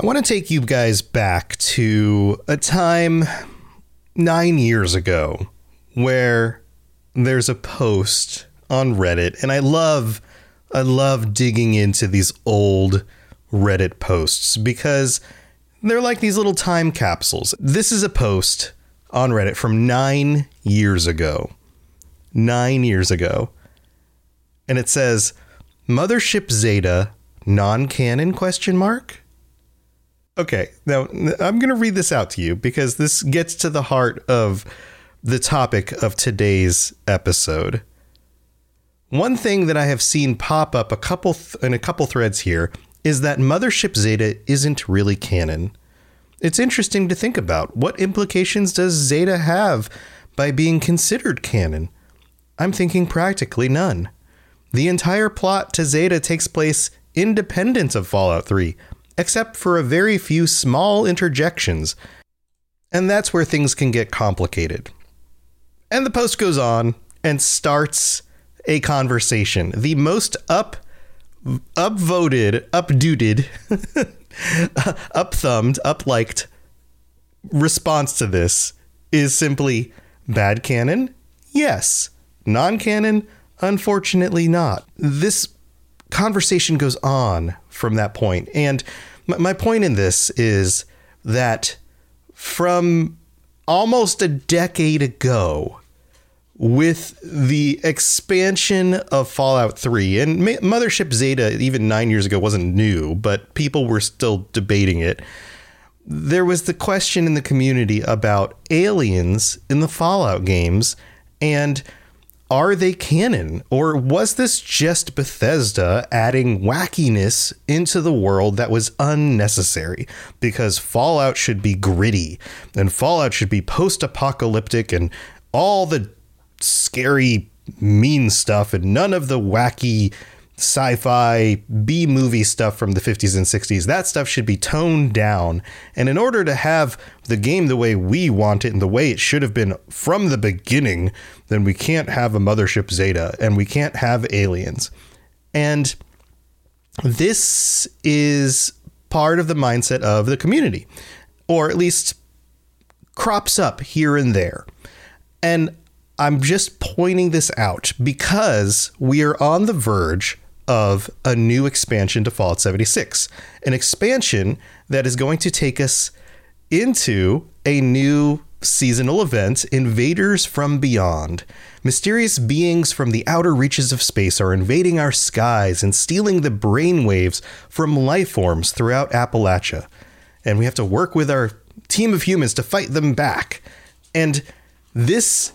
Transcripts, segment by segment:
I want to take you guys back to a time nine years ago where there's a post on Reddit, and I love, I love digging into these old Reddit posts because they're like these little time capsules. This is a post on Reddit from nine years ago. Nine years ago. And it says, Mothership Zeta non-canon question mark? Okay, now I'm going to read this out to you because this gets to the heart of the topic of today's episode. One thing that I have seen pop up a couple th- in a couple threads here is that Mothership Zeta isn't really canon. It's interesting to think about. What implications does Zeta have by being considered canon? I'm thinking practically none. The entire plot to Zeta takes place independent of Fallout 3 except for a very few small interjections. And that's where things can get complicated. And the post goes on and starts a conversation. The most up upvoted, updooted, upthumbed, upliked response to this is simply bad canon? Yes. Non canon? Unfortunately not. This conversation goes on from that point. And my point in this is that from almost a decade ago, with the expansion of Fallout 3, and Mothership Zeta, even nine years ago, wasn't new, but people were still debating it. There was the question in the community about aliens in the Fallout games and are they canon? Or was this just Bethesda adding wackiness into the world that was unnecessary? Because Fallout should be gritty, and Fallout should be post apocalyptic, and all the scary, mean stuff, and none of the wacky sci fi B movie stuff from the 50s and 60s. That stuff should be toned down. And in order to have the game the way we want it and the way it should have been from the beginning, then we can't have a Mothership Zeta and we can't have aliens. And this is part of the mindset of the community, or at least crops up here and there. And I'm just pointing this out because we are on the verge of a new expansion to Fallout 76, an expansion that is going to take us into a new seasonal event, Invaders from Beyond. Mysterious beings from the outer reaches of space are invading our skies and stealing the brainwaves from life forms throughout Appalachia. And we have to work with our team of humans to fight them back. And this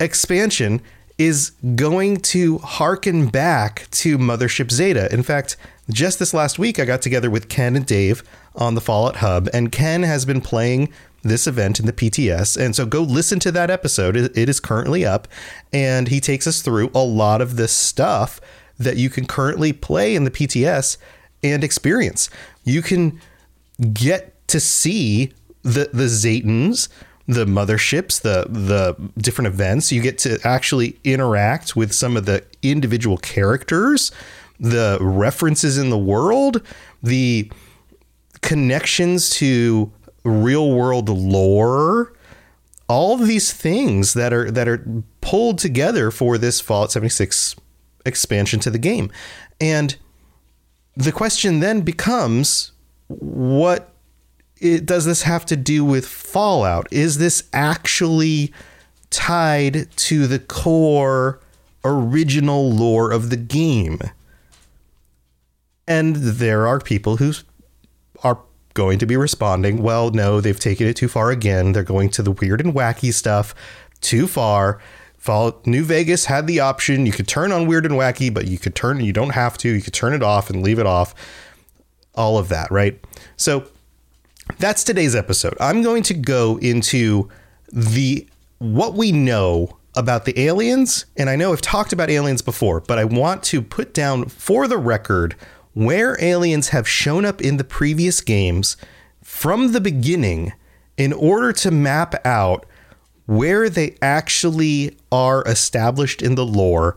expansion is going to harken back to Mothership Zeta. In fact, just this last week, I got together with Ken and Dave on the Fallout Hub, and Ken has been playing this event in the PTS. And so go listen to that episode. It is currently up, and he takes us through a lot of this stuff that you can currently play in the PTS and experience. You can get to see the the Zetans, the motherships, the the different events. You get to actually interact with some of the individual characters, the references in the world, the connections to real world lore all of these things that are that are pulled together for this Fallout 76 expansion to the game. And the question then becomes what it, does this have to do with Fallout? Is this actually tied to the core original lore of the game? And there are people who are going to be responding, well, no, they've taken it too far again. They're going to the weird and wacky stuff too far. Fallout New Vegas had the option. You could turn on weird and wacky, but you could turn you don't have to. You could turn it off and leave it off. All of that, right? So that's today's episode. I'm going to go into the what we know about the aliens, and I know I've talked about aliens before, but I want to put down for the record where aliens have shown up in the previous games from the beginning in order to map out where they actually are established in the lore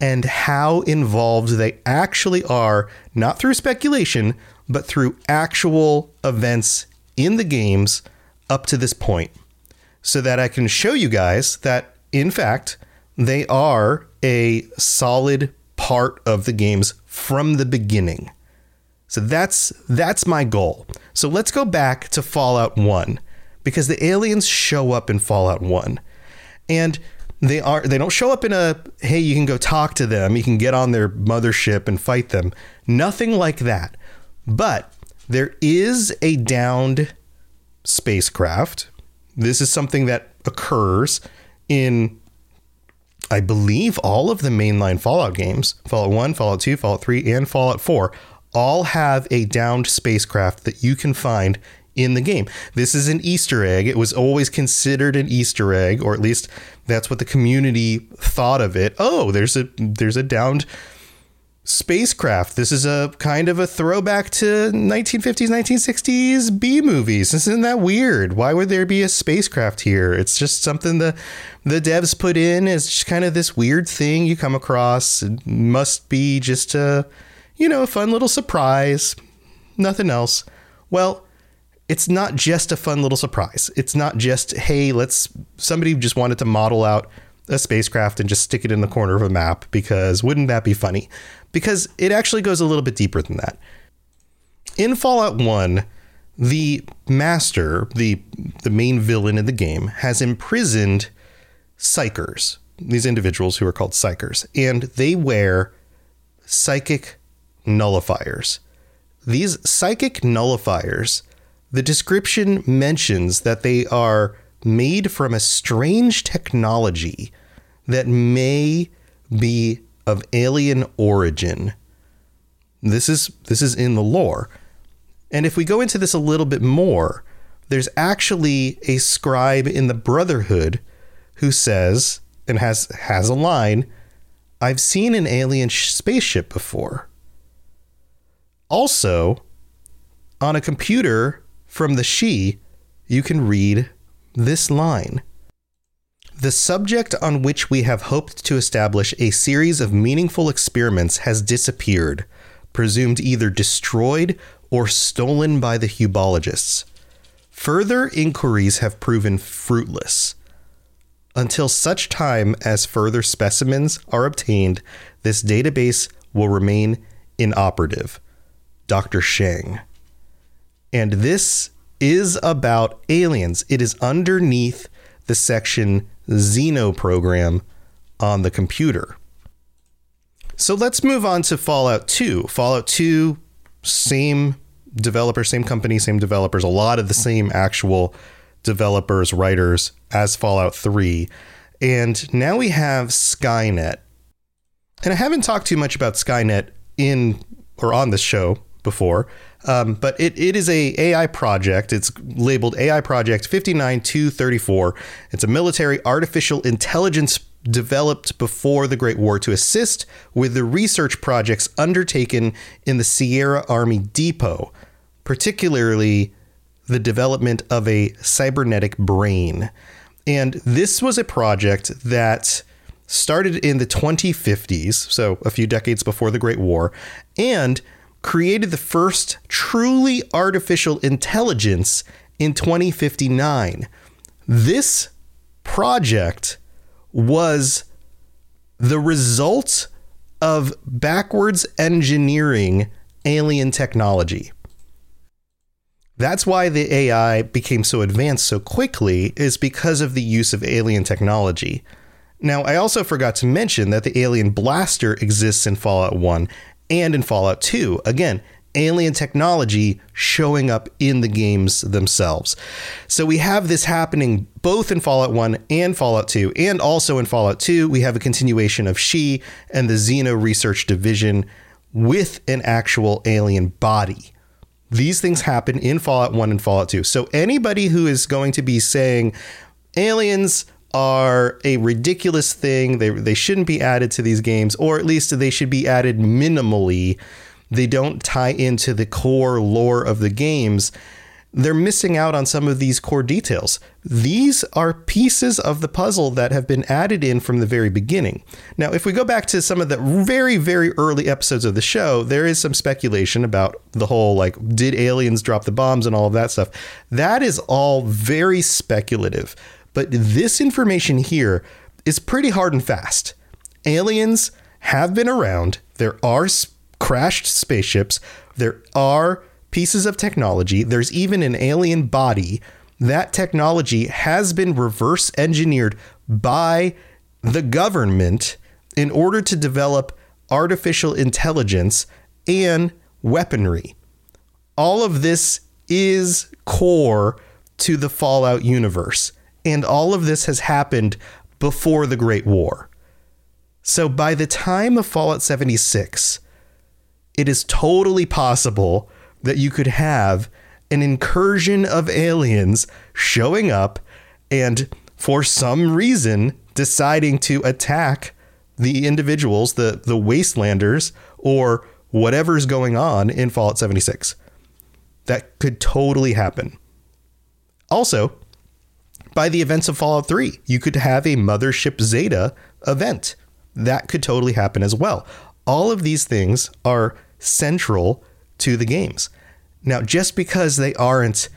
and how involved they actually are, not through speculation, but through actual events in the games up to this point. So that I can show you guys that, in fact, they are a solid part of the games from the beginning. So that's that's my goal. So let's go back to Fallout 1 because the aliens show up in Fallout 1. And they are they don't show up in a hey you can go talk to them, you can get on their mothership and fight them. Nothing like that. But there is a downed spacecraft. This is something that occurs in I believe all of the mainline Fallout games Fallout 1, Fallout 2, Fallout 3, and Fallout 4 all have a downed spacecraft that you can find in the game. This is an Easter egg. It was always considered an Easter egg, or at least that's what the community thought of it. Oh, there's a there's a downed spacecraft. This is a kind of a throwback to 1950s, 1960s B movies. Isn't that weird? Why would there be a spacecraft here? It's just something the the devs put in as just kind of this weird thing you come across. It must be just a you know, a fun little surprise. Nothing else. Well, it's not just a fun little surprise. It's not just, hey, let's somebody just wanted to model out a spacecraft and just stick it in the corner of a map because wouldn't that be funny? Because it actually goes a little bit deeper than that. In Fallout 1, the master, the the main villain in the game, has imprisoned psychers, these individuals who are called psychers, and they wear psychic nullifiers. These psychic nullifiers, the description mentions that they are made from a strange technology that may be of alien origin. This is this is in the lore. And if we go into this a little bit more, there's actually a scribe in the Brotherhood who says and has has a line, I've seen an alien sh- spaceship before. Also, on a computer from the Shi, you can read this line. The subject on which we have hoped to establish a series of meaningful experiments has disappeared, presumed either destroyed or stolen by the hubologists. Further inquiries have proven fruitless. Until such time as further specimens are obtained, this database will remain inoperative. Dr. Shang. And this is about aliens. It is underneath the section Xeno program on the computer. So let's move on to Fallout 2. Fallout 2, same developer, same company, same developers, a lot of the same actual developers, writers as Fallout 3. And now we have Skynet. And I haven't talked too much about Skynet in or on this show before. Um, but it, it is a AI project. It's labeled AI Project 59234. It's a military artificial intelligence developed before the Great War to assist with the research projects undertaken in the Sierra Army Depot, particularly the development of a cybernetic brain. And this was a project that started in the 2050s, so a few decades before the Great War, and created the first truly artificial intelligence in 2059. This project was the result of backwards engineering alien technology. That's why the AI became so advanced so quickly, is because of the use of alien technology. Now, I also forgot to mention that the alien blaster exists in Fallout 1 and in Fallout 2. Again, alien technology showing up in the games themselves. So we have this happening both in Fallout 1 and Fallout 2, and also in Fallout 2, we have a continuation of Shi and the Xeno Research Division with an actual alien body. These things happen in Fallout 1 and Fallout 2. So anybody who is going to be saying aliens are a ridiculous thing, they, they shouldn't be added to these games, or at least they should be added minimally they don't tie into the core lore of the games, they're missing out on some of these core details. These are pieces of the puzzle that have been added in from the very beginning. Now, if we go back to some of the very, very early episodes of the show, there is some speculation about the whole like, did aliens drop the bombs and all of that stuff. That is all very speculative. But this information here is pretty hard and fast. Aliens have been around. There are crashed spaceships. There are pieces of technology. There's even an alien body. That technology has been reverse engineered by the government in order to develop artificial intelligence and weaponry. All of this is core to the Fallout universe. And all of this has happened before the Great War. So by the time of Fallout 76, it is totally possible that you could have an incursion of aliens showing up and for some reason deciding to attack the individuals, the the wastelanders or whatever's going on in Fallout 76. That could totally happen. Also, by the events of Fallout 3, you could have a Mothership Zeta event. That could totally happen as well. All of these things are central to the games. Now, just because they aren't,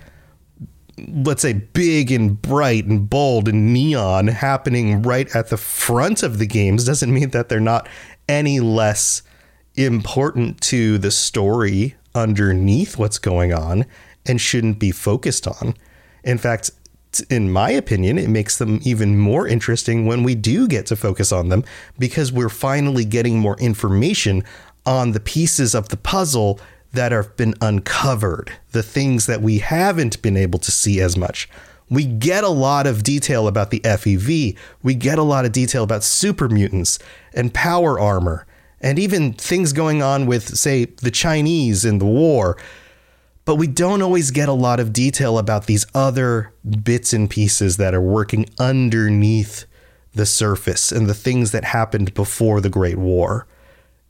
let's say, big and bright and bold and neon happening right at the front of the games doesn't mean that they're not any less important to the story underneath what's going on and shouldn't be focused on. In fact, in my opinion, it makes them even more interesting when we do get to focus on them because we're finally getting more information on the pieces of the puzzle that have been uncovered, the things that we haven't been able to see as much. We get a lot of detail about the FEV. We get a lot of detail about super mutants and power armor, and even things going on with, say, the Chinese in the war. But we don't always get a lot of detail about these other bits and pieces that are working underneath the surface and the things that happened before the Great War.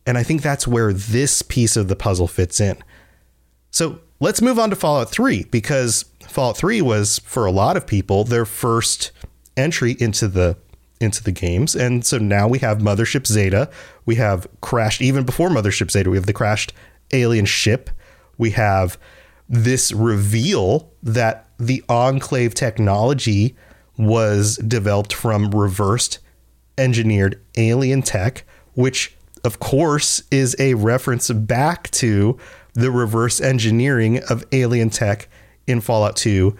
And I think that's where this piece of the puzzle fits in. So let's move on to Fallout 3 because Fallout 3 was for a lot of people their first entry into the into the games. And so now we have Mothership Zeta. We have crashed even before Mothership Zeta, we have the crashed alien ship. We have this reveal that the Enclave technology was developed from reversed engineered alien tech, which of course, is a reference back to the reverse engineering of alien tech in Fallout 2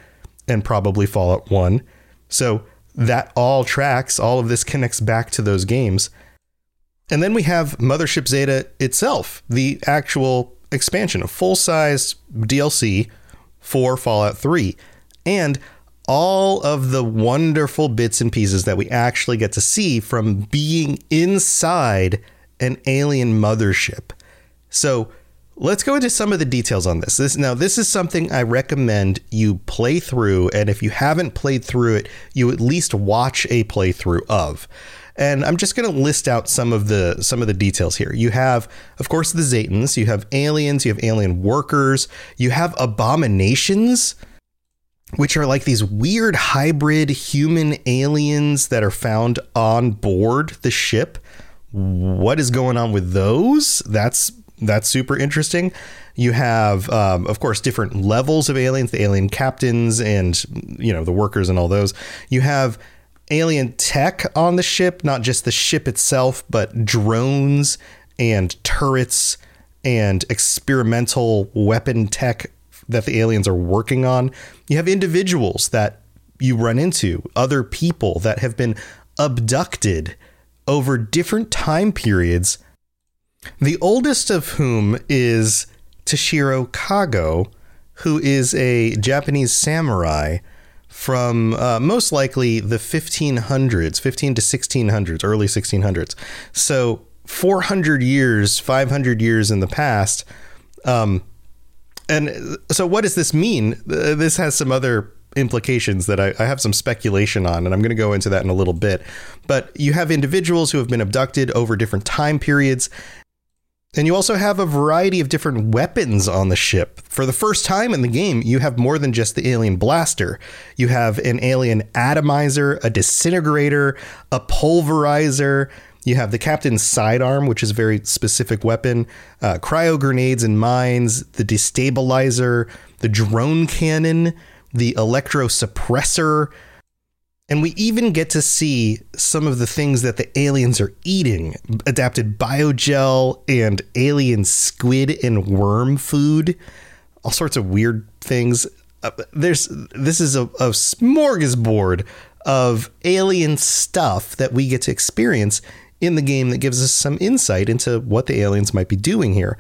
and probably Fallout 1. So that all tracks, all of this connects back to those games. And then we have Mothership Zeta itself, the actual expansion, a full size DLC for Fallout 3. And all of the wonderful bits and pieces that we actually get to see from being inside an alien mothership. So let's go into some of the details on this. This now this is something I recommend you play through, and if you haven't played through it, you at least watch a playthrough of. And I'm just going to list out some of the some of the details here. You have, of course, the Zetans. You have aliens. You have alien workers. You have abominations. which are like these weird hybrid human aliens that are found on board the ship. What is going on with those? That's that's super interesting. You have, um, of course, different levels of aliens, the alien captains and you know the workers and all those. You have alien tech on the ship, not just the ship itself, but drones and turrets and experimental weapon tech that the aliens are working on. You have individuals that you run into, other people that have been abducted over different time periods. The oldest of whom is Toshiro Kago, who is a Japanese samurai from uh, most likely the 1500s, 15 to 1600s, early 1600s. So 400 years, 500 years in the past. Um, and so, what does this mean? Uh, this has some other implications that I, I have some speculation on, and I'm going to go into that in a little bit. But you have individuals who have been abducted over different time periods. And you also have a variety of different weapons on the ship. For the first time in the game, you have more than just the alien blaster. You have an alien atomizer, a disintegrator, a pulverizer, you have the captain's sidearm, which is a very specific weapon, uh, cryo grenades and mines, the destabilizer, the drone cannon, the electro suppressor. And we even get to see some of the things that the aliens are eating adapted biogel and alien squid and worm food, all sorts of weird things. Uh, there's this is a, a smorgasbord of alien stuff that we get to experience in the game that gives us some insight into what the aliens might be doing here.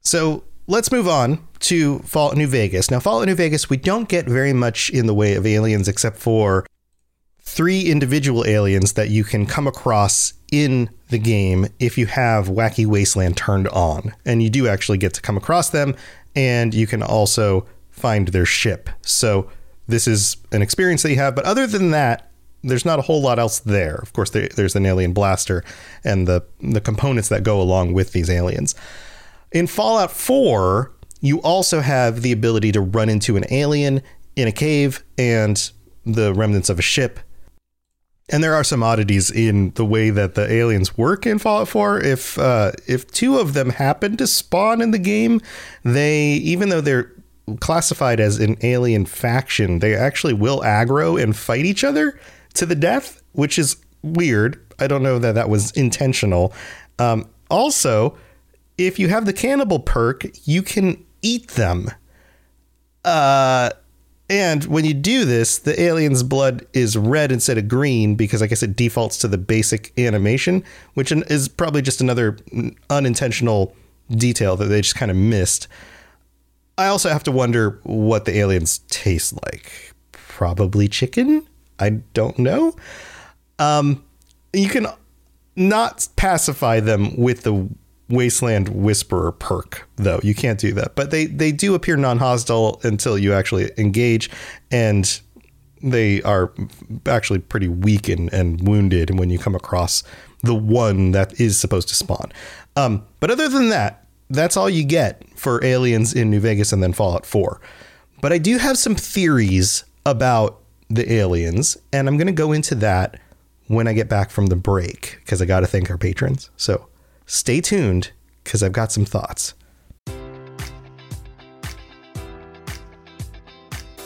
So let's move on to Fallout New Vegas. Now, Fallout New Vegas, we don't get very much in the way of aliens except for three individual aliens that you can come across in the game if you have Wacky Wasteland turned on. And you do actually get to come across them, and you can also find their ship. So this is an experience that you have. But other than that, there's not a whole lot else there. Of course, there, there's an alien blaster and the the components that go along with these aliens. In Fallout 4, you also have the ability to run into an alien in a cave and the remnants of a ship. And there are some oddities in the way that the aliens work in Fallout 4. If uh, if two of them happen to spawn in the game, they even though they're classified as an alien faction, they actually will aggro and fight each other to the death, which is weird. I don't know that that was intentional. Um, also, if you have the cannibal perk, you can eat them. Uh, and when you do this, the alien's blood is red instead of green because I guess it defaults to the basic animation, which is probably just another unintentional detail that they just kind of missed. I also have to wonder what the aliens taste like. Probably chicken? I don't know. Um, you can not pacify them with the Wasteland Whisperer perk, though. You can't do that. But they, they do appear non hostile until you actually engage, and they are actually pretty weak and, and wounded when you come across the one that is supposed to spawn. Um, but other than that, that's all you get for aliens in New Vegas and then Fallout 4. But I do have some theories about the aliens, and I'm going to go into that when I get back from the break because I got to thank our patrons. So stay tuned because I've got some thoughts.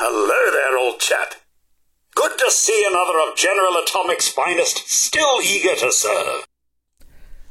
Hello there, old chap. Good to see another of General Atomic's finest, still eager to serve.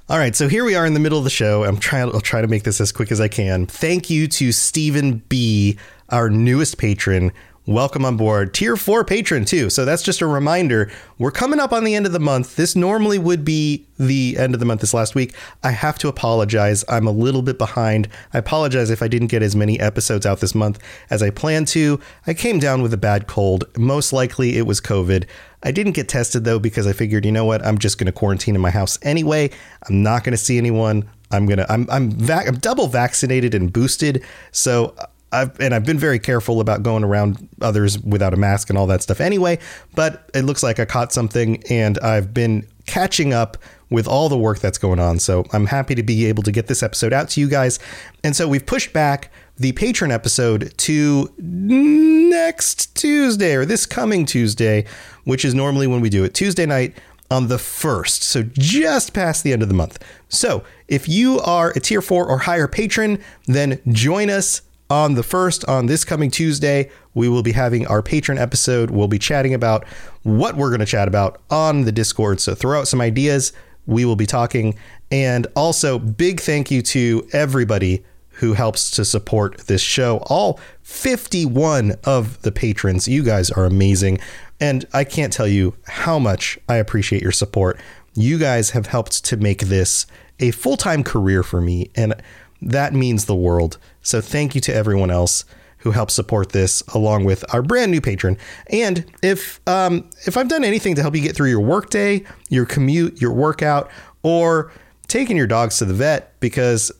All right, so here we are in the middle of the show. I'm trying. I'll try to make this as quick as I can. Thank you to Stephen B, our newest patron. Welcome on board. Tier 4 patron, too. So that's just a reminder. We're coming up on the end of the month. This normally would be the end of the month this last week. I have to apologize. I'm a little bit behind. I apologize if I didn't get as many episodes out this month as I planned to. I came down with a bad cold. Most likely it was COVID. I didn't get tested though because I figured, you know what? I'm just going to quarantine in my house anyway. I'm not going to see anyone. I'm gonna. I'm I'm, vac- I'm double vaccinated and boosted, so I've and I've been very careful about going around others without a mask and all that stuff anyway, but it looks like I caught something and I've been catching up with all the work that's going on. So I'm happy to be able to get this episode out to you guys. And so we've pushed back the patron episode to next Tuesday or this coming Tuesday, which is normally when we do it Tuesday night on the 1st. So just past the end of the month. So if you are a tier 4 or higher patron, then join us on the first on this coming Tuesday, we will be having our patron episode. We'll be chatting about what we're going to chat about on the Discord. So throw out some ideas. We will be talking. And also, big thank you to everybody who helps to support this show. All 51 of the patrons. You guys are amazing. And I can't tell you how much I appreciate your support. You guys have helped to make this a full time career for me. And that means the world. So thank you to everyone else who helped support this, along with our brand new patron. And if um, if I've done anything to help you get through your workday, your commute, your workout, or taking your dogs to the vet, because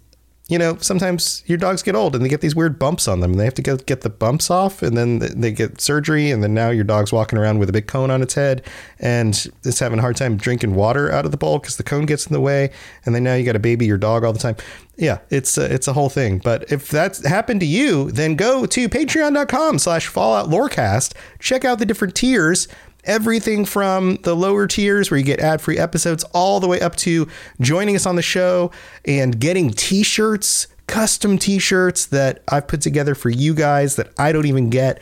you know, sometimes your dogs get old and they get these weird bumps on them and they have to go get the bumps off and then they get surgery and then now your dog's walking around with a big cone on its head and it's having a hard time drinking water out of the bowl because the cone gets in the way and then now you got to baby your dog all the time. Yeah, it's a, it's a whole thing. But if that's happened to you, then go to patreon.com slash fallout lorecast. Check out the different tiers everything from the lower tiers where you get ad free episodes all the way up to joining us on the show and getting t shirts, custom t shirts that I've put together for you guys that I don't even get.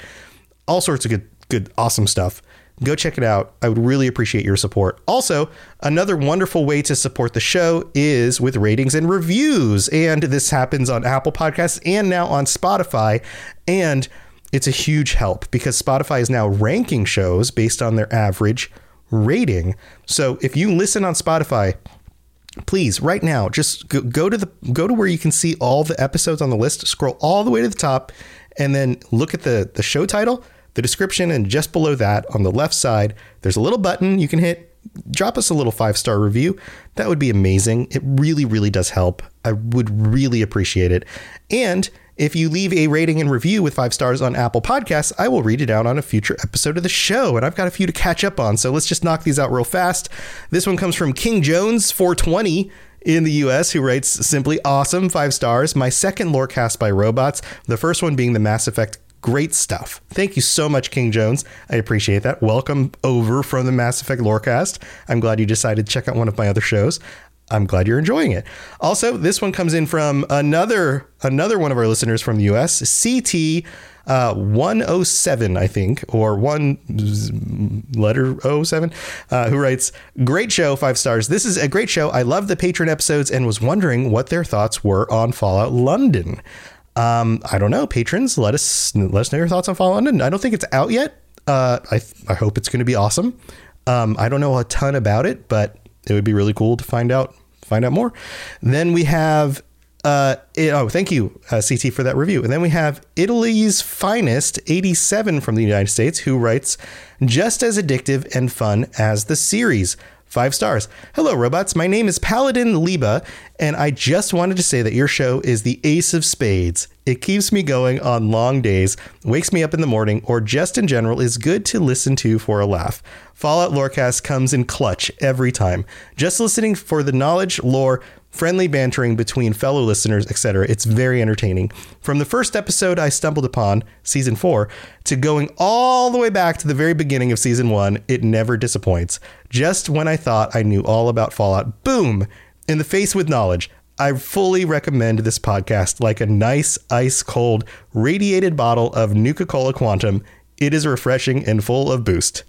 All sorts of good, good, awesome stuff. Go check it out. I would really appreciate your support. Also, another wonderful way to support the show is with ratings and reviews. And this happens on Apple Podcasts and now on Spotify. And it's a huge help because Spotify is now ranking shows based on their average rating. So if you listen on Spotify, please right now just go, to the go to where you can see all the episodes on the list, scroll all the way to the top and then look at the the show title, the description and just below that on the left side, there's a little button you can hit drop us a little five star review. That would be amazing. It really, really does help. I would really appreciate it. And if you leave a rating and review with five stars on Apple Podcasts, I will read it out on a future episode of the show. And I've got a few to catch up on. So let's just knock these out real fast. This one comes from King Jones 420 in the US who writes simply awesome, five stars. My second lore cast by robots, the first one being the Mass Effect great stuff. Thank you so much, King Jones. I appreciate that. Welcome over from the Mass Effect Lorecast. I'm glad you decided to check out one of my other shows. I'm glad you're enjoying it. Also, this one comes in from another another one of our listeners from the US, CT uh, 107, I think, or one letter 07, uh, who writes, Great show, five stars. This is a great show. I love the patron episodes and was wondering what their thoughts were on Fallout London. Um, I don't know, patrons. Let us let us know your thoughts on Fallout London. I don't think it's out yet. Uh, I I hope it's going to be awesome. Um, I don't know a ton about it, but it would be really cool to find out find out more. Then we have uh, it, oh, thank you, uh, CT, for that review. And then we have Italy's finest 87 from the United States, who writes, just as addictive and fun as the series. Five stars. Hello, robots. My name is Paladin Liba, and I just wanted to say that your show is the ace of spades. It keeps me going on long days, wakes me up in the morning, or just in general is good to listen to for a laugh. Fallout Lorecast comes in clutch every time. Just listening for the knowledge, lore, friendly bantering between fellow listeners, etc. It's very entertaining. From the first episode I stumbled upon, season 4, to going all the way back to the very beginning of season 1, it never disappoints. Just when I thought I knew all about Fallout, boom, in the face with knowledge. I fully recommend this podcast like a nice ice cold radiated bottle of Nuka-Cola Quantum. It is refreshing and full of boost.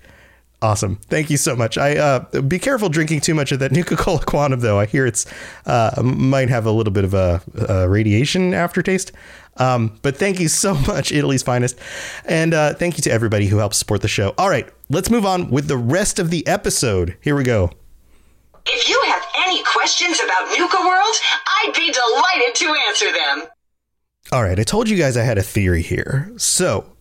Awesome. Thank you so much. I uh, be careful drinking too much of that Nuka Cola Quantum, though. I hear it's uh, might have a little bit of a, a radiation aftertaste. Um, but thank you so much, Italy's finest, and uh, thank you to everybody who helps support the show. All right, let's move on with the rest of the episode. Here we go. If you have any questions about Nuka World, I'd be delighted to answer them. All right, I told you guys I had a theory here. So,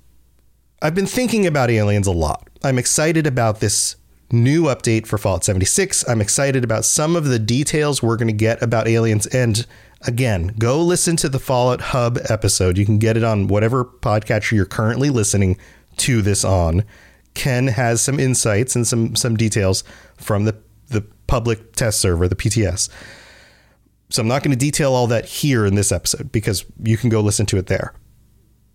I've been thinking about aliens a lot. I'm excited about this new update for Fallout 76. I'm excited about some of the details we're going to get about aliens. And again, go listen to the Fallout Hub episode. You can get it on whatever podcatcher you're currently listening to this on. Ken has some insights and some some details from the the public test server, the PTS. So I'm not going to detail all that here in this episode because you can go listen to it there.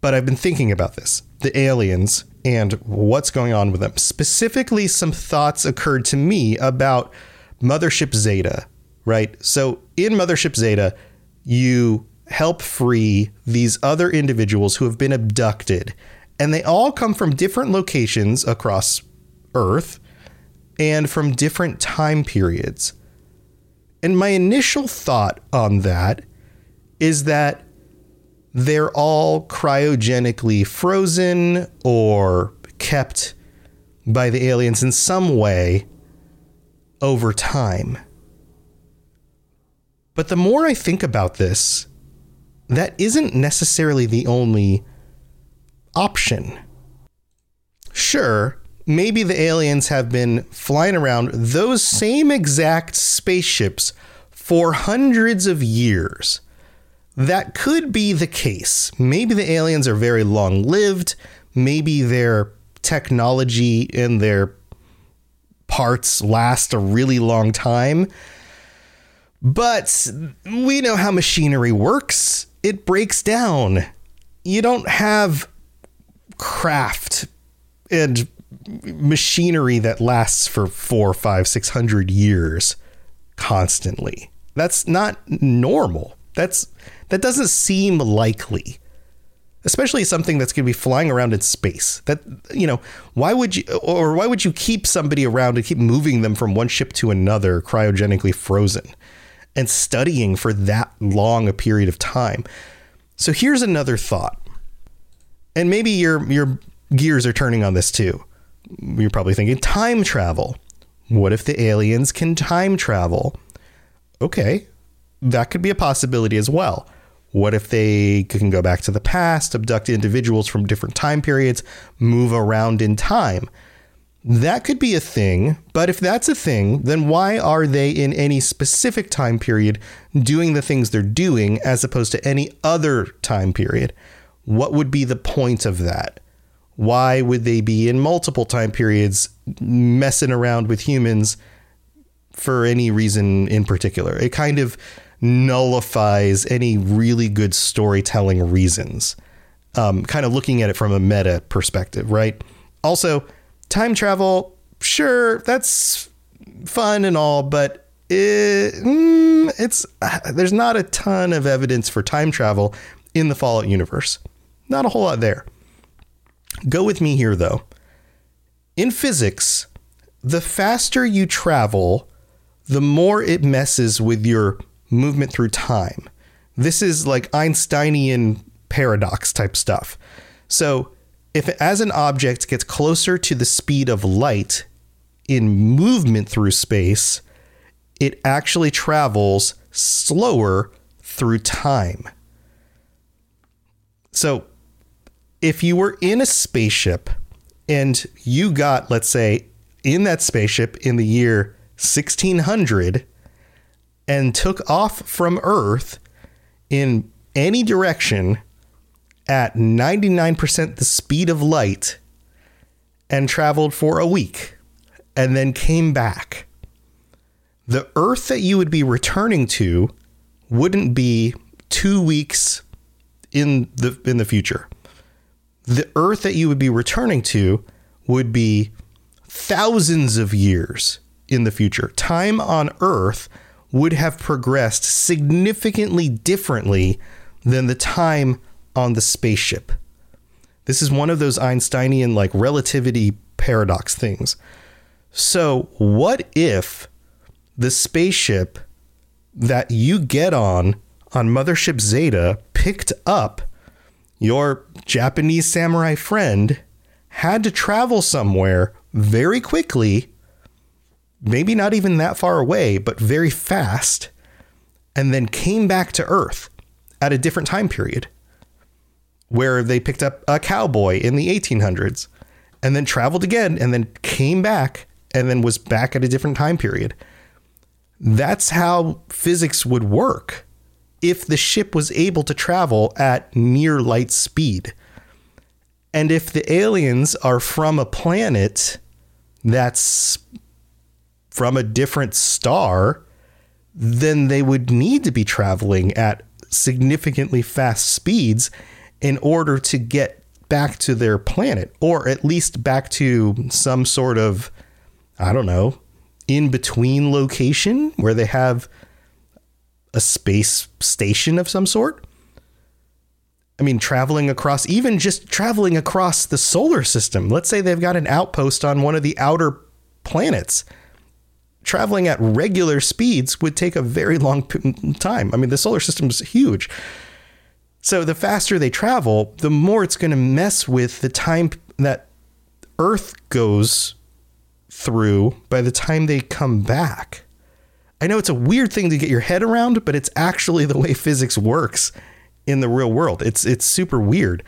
But I've been thinking about this the aliens and what's going on with them. Specifically, some thoughts occurred to me about Mothership Zeta, right? So in Mothership Zeta, you help free these other individuals who have been abducted, and they all come from different locations across Earth and from different time periods. And my initial thought on that is that they're all cryogenically frozen or kept by the aliens in some way over time. But the more I think about this, that isn't necessarily the only option. Sure, maybe the aliens have been flying around those same exact spaceships for hundreds of years that could be the case. Maybe the aliens are very long lived. Maybe their technology and their parts last a really long time. But we know how machinery works, it breaks down. You don't have craft and machinery that lasts for four, five, six hundred years constantly. That's not normal. That's that doesn't seem likely. Especially something that's going to be flying around in space. That you know, why would you or why would you keep somebody around and keep moving them from one ship to another cryogenically frozen and studying for that long a period of time? So here's another thought. And maybe your your gears are turning on this too. You're probably thinking time travel. What if the aliens can time travel? Okay, that could be a possibility as well. What if they can go back to the past, abduct individuals from different time periods, move around in time? That could be a thing, but if that's a thing, then why are they in any specific time period doing the things they're doing as opposed to any other time period? What would be the point of that? Why would they be in multiple time periods messing around with humans for any reason in particular? It kind of nullifies any really good storytelling reasons. Um, kind of looking at it from a meta perspective, right? Also, time travel, sure, that's fun and all, but it, mm, it's there's not a ton of evidence for time travel in the Fallout universe. Not a whole lot there. Go with me here, though. In physics, the faster you travel, the more it messes with your movement through time. This is like Einsteinian paradox type stuff. So, if as an object gets closer to the speed of light in movement through space, it actually travels slower through time. So, if you were in a spaceship and you got, let's say, in that spaceship in the year 1600 and took off from Earth in any direction at 99% the speed of light and traveled for a week and then came back, the Earth that you would be returning to wouldn't be two weeks in the in the future. The Earth that you would be returning to would be thousands of years in the future. Time on Earth would have progressed significantly differently than the time on the spaceship. This is one of those Einsteinian like relativity paradox things. So, what if the spaceship that you get on on Mothership Zeta picked up your Japanese samurai friend, had to travel somewhere very quickly, maybe not even that far away, but very fast, and then came back to Earth at a different time period where they picked up a cowboy in the 1800s and then traveled again and then came back and then was back at a different time period. That's how physics would work if the ship was able to travel at near light speed. And if the aliens are from a planet that's from a different star, then they would need to be traveling at significantly fast speeds in order to get back to their planet, or at least back to some sort of, I don't know, in between location where they have a space station of some sort. I mean, traveling across, even just traveling across the solar system. Let's say they've got an outpost on one of the outer planets. Traveling at regular speeds would take a very long time. I mean, the solar system is huge. So the faster they travel, the more it's going to mess with the time that Earth goes through by the time they come back. I know it's a weird thing to get your head around, but it's actually the way physics works in the real world. It's it's super weird.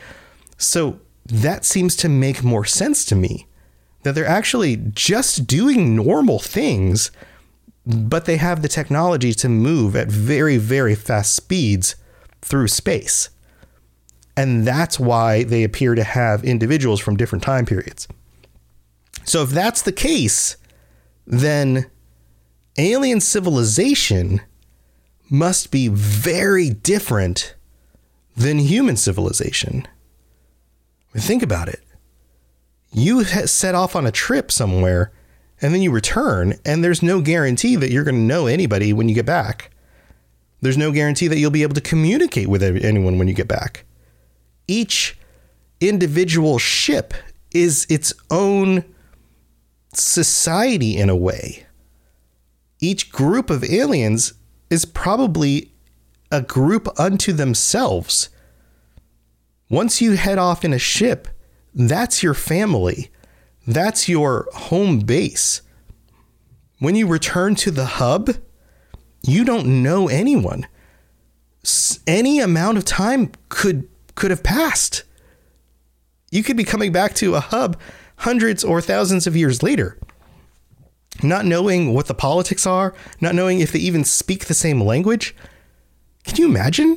So that seems to make more sense to me that they're actually just doing normal things, but they have the technology to move at very very fast speeds through space. And that's why they appear to have individuals from different time periods. So if that's the case, then alien civilization must be very different than human civilization. Think about it. You set off on a trip somewhere and then you return, and there's no guarantee that you're going to know anybody when you get back. There's no guarantee that you'll be able to communicate with anyone when you get back. Each individual ship is its own society in a way. Each group of aliens is probably a group unto themselves. Once you head off in a ship, that's your family. That's your home base. When you return to the hub, you don't know anyone. Any amount of time could could have passed. You could be coming back to a hub hundreds or thousands of years later. Not knowing what the politics are, not knowing if they even speak the same language. Can you imagine?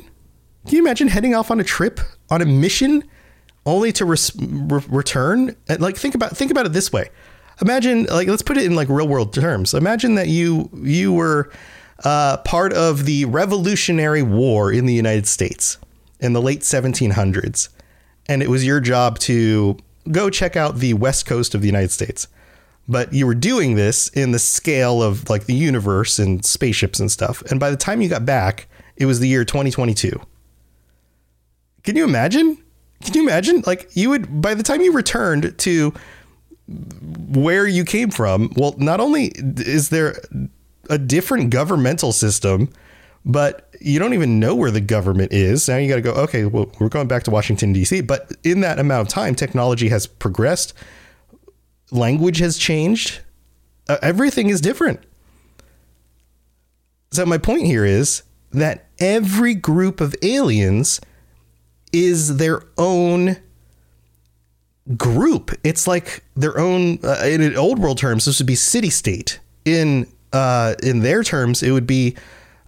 Can you imagine heading off on a trip, on a mission, only to re- return? Like think about think about it this way. Imagine like let's put it in like real world terms. Imagine that you you were uh, part of the Revolutionary War in the United States in the late 1700s, and it was your job to go check out the west coast of the United States. But you were doing this in the scale of like the universe and spaceships and stuff. And by the time you got back, it was the year 2022. Can you imagine? Can you imagine? Like you would by the time you returned to where you came from, well, not only is there a different governmental system, but you don't even know where the government is. Now you got to go, okay, well, we're going back to Washington, D.C. But in that amount of time, technology has progressed, language has changed, uh, everything is different. So, my point here is that every group of aliens is their own group. It's like their own, uh, in old world terms, this would be city state. In uh, in their terms, it would be,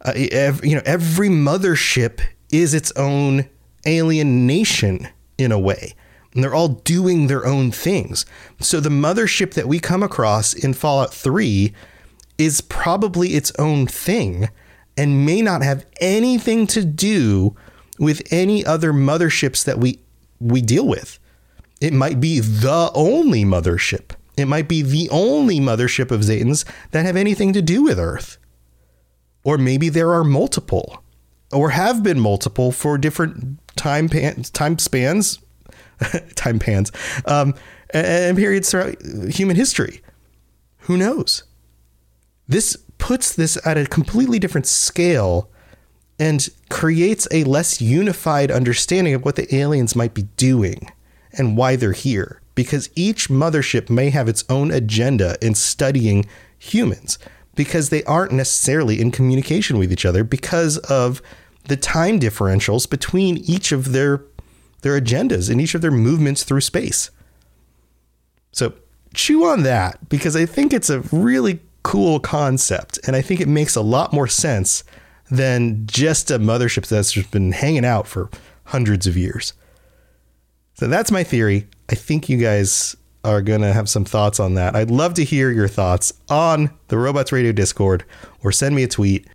uh, ev- you know, every mothership is its own alien nation in a way. And they're all doing their own things. So the mothership that we come across in Fallout 3 is probably its own thing and may not have anything to do with any other motherships that we we deal with. It might be the only mothership. It might be the only mothership of Zetans that have anything to do with Earth. Or maybe there are multiple or have been multiple for different time pan- time spans, time pans, um, and periods throughout human history. Who knows? This puts this at a completely different scale and creates a less unified understanding of what the aliens might be doing and why they're here. Because each mothership may have its own agenda in studying humans because they aren't necessarily in communication with each other because of the time differentials between each of their their agendas and each of their movements through space. So chew on that because I think it's a really cool concept and I think it makes a lot more sense than just a mothership that's just been hanging out for hundreds of years. So that's my theory. I think you guys are going to have some thoughts on that. I'd love to hear your thoughts on the Robots Radio Discord or send me a tweet.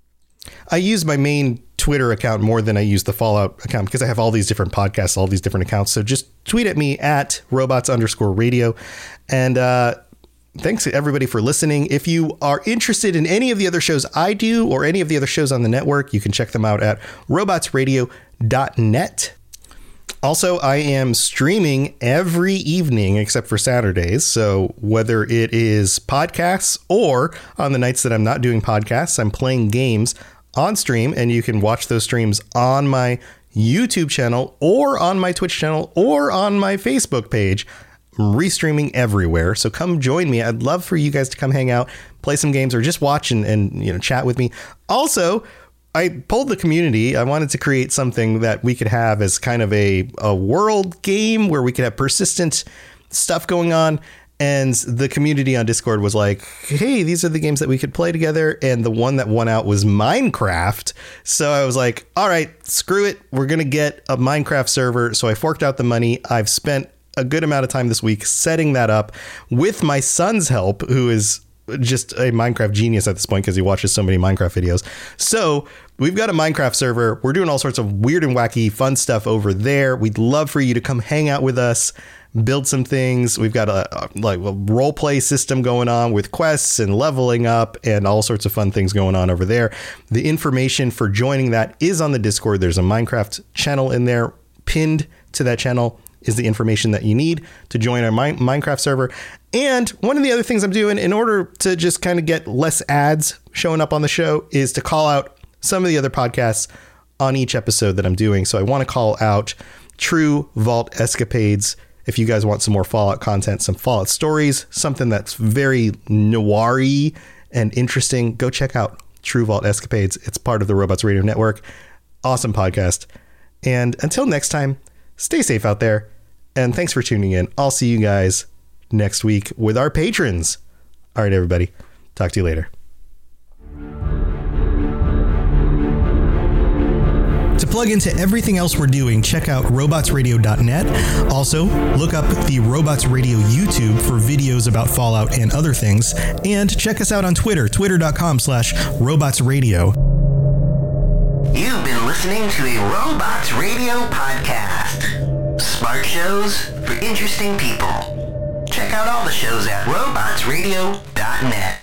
I use my main Twitter account more than I use the Fallout account because I have all these different podcasts, all these different accounts. So just tweet at me at robots underscore radio. And uh, thanks everybody for listening. If you are interested in any of the other shows I do or any of the other shows on the network, you can check them out at robotsradio.net. Also, I am streaming every evening except for Saturdays. So, whether it is podcasts or on the nights that I'm not doing podcasts, I'm playing games on stream, and you can watch those streams on my YouTube channel or on my Twitch channel or on my Facebook page. Restreaming everywhere. So come join me. I'd love for you guys to come hang out, play some games, or just watch and, and you know chat with me. Also, I pulled the community. I wanted to create something that we could have as kind of a, a world game where we could have persistent stuff going on. And the community on Discord was like, hey, these are the games that we could play together. And the one that won out was Minecraft. So I was like, all right, screw it. We're going to get a Minecraft server. So I forked out the money. I've spent a good amount of time this week setting that up with my son's help, who is just a Minecraft genius at this point because he watches so many Minecraft videos. So we've got a Minecraft server. We're doing all sorts of weird and wacky fun stuff over there. We'd love for you to come hang out with us, build some things. We've got a, a like a role play system going on with quests and leveling up and all sorts of fun things going on over there. The information for joining that is on the Discord. There's a Minecraft channel in there pinned to that channel is the information that you need to join our Minecraft server. And one of the other things I'm doing in order to just kind of get less ads showing up on the show is to call out some of the other podcasts on each episode that I'm doing. So I want to call out True Vault Escapades. If you guys want some more Fallout content, some Fallout stories, something that's very noir and interesting, go check out True Vault Escapades. It's part of the Robots Radio Network. Awesome podcast. And until next time, stay safe out there. And thanks for tuning in. I'll see you guys next week with our patrons. All right, everybody. Talk to you later. To plug into everything else we're doing, check out robotsradio.net. Also, look up the Robots Radio YouTube for videos about Fallout and other things. And check us out on Twitter, twitter.com slash robotsradio. You've been listening to a Robots Radio podcast. Smart shows for interesting people. Check out all the shows at robotsradio.net.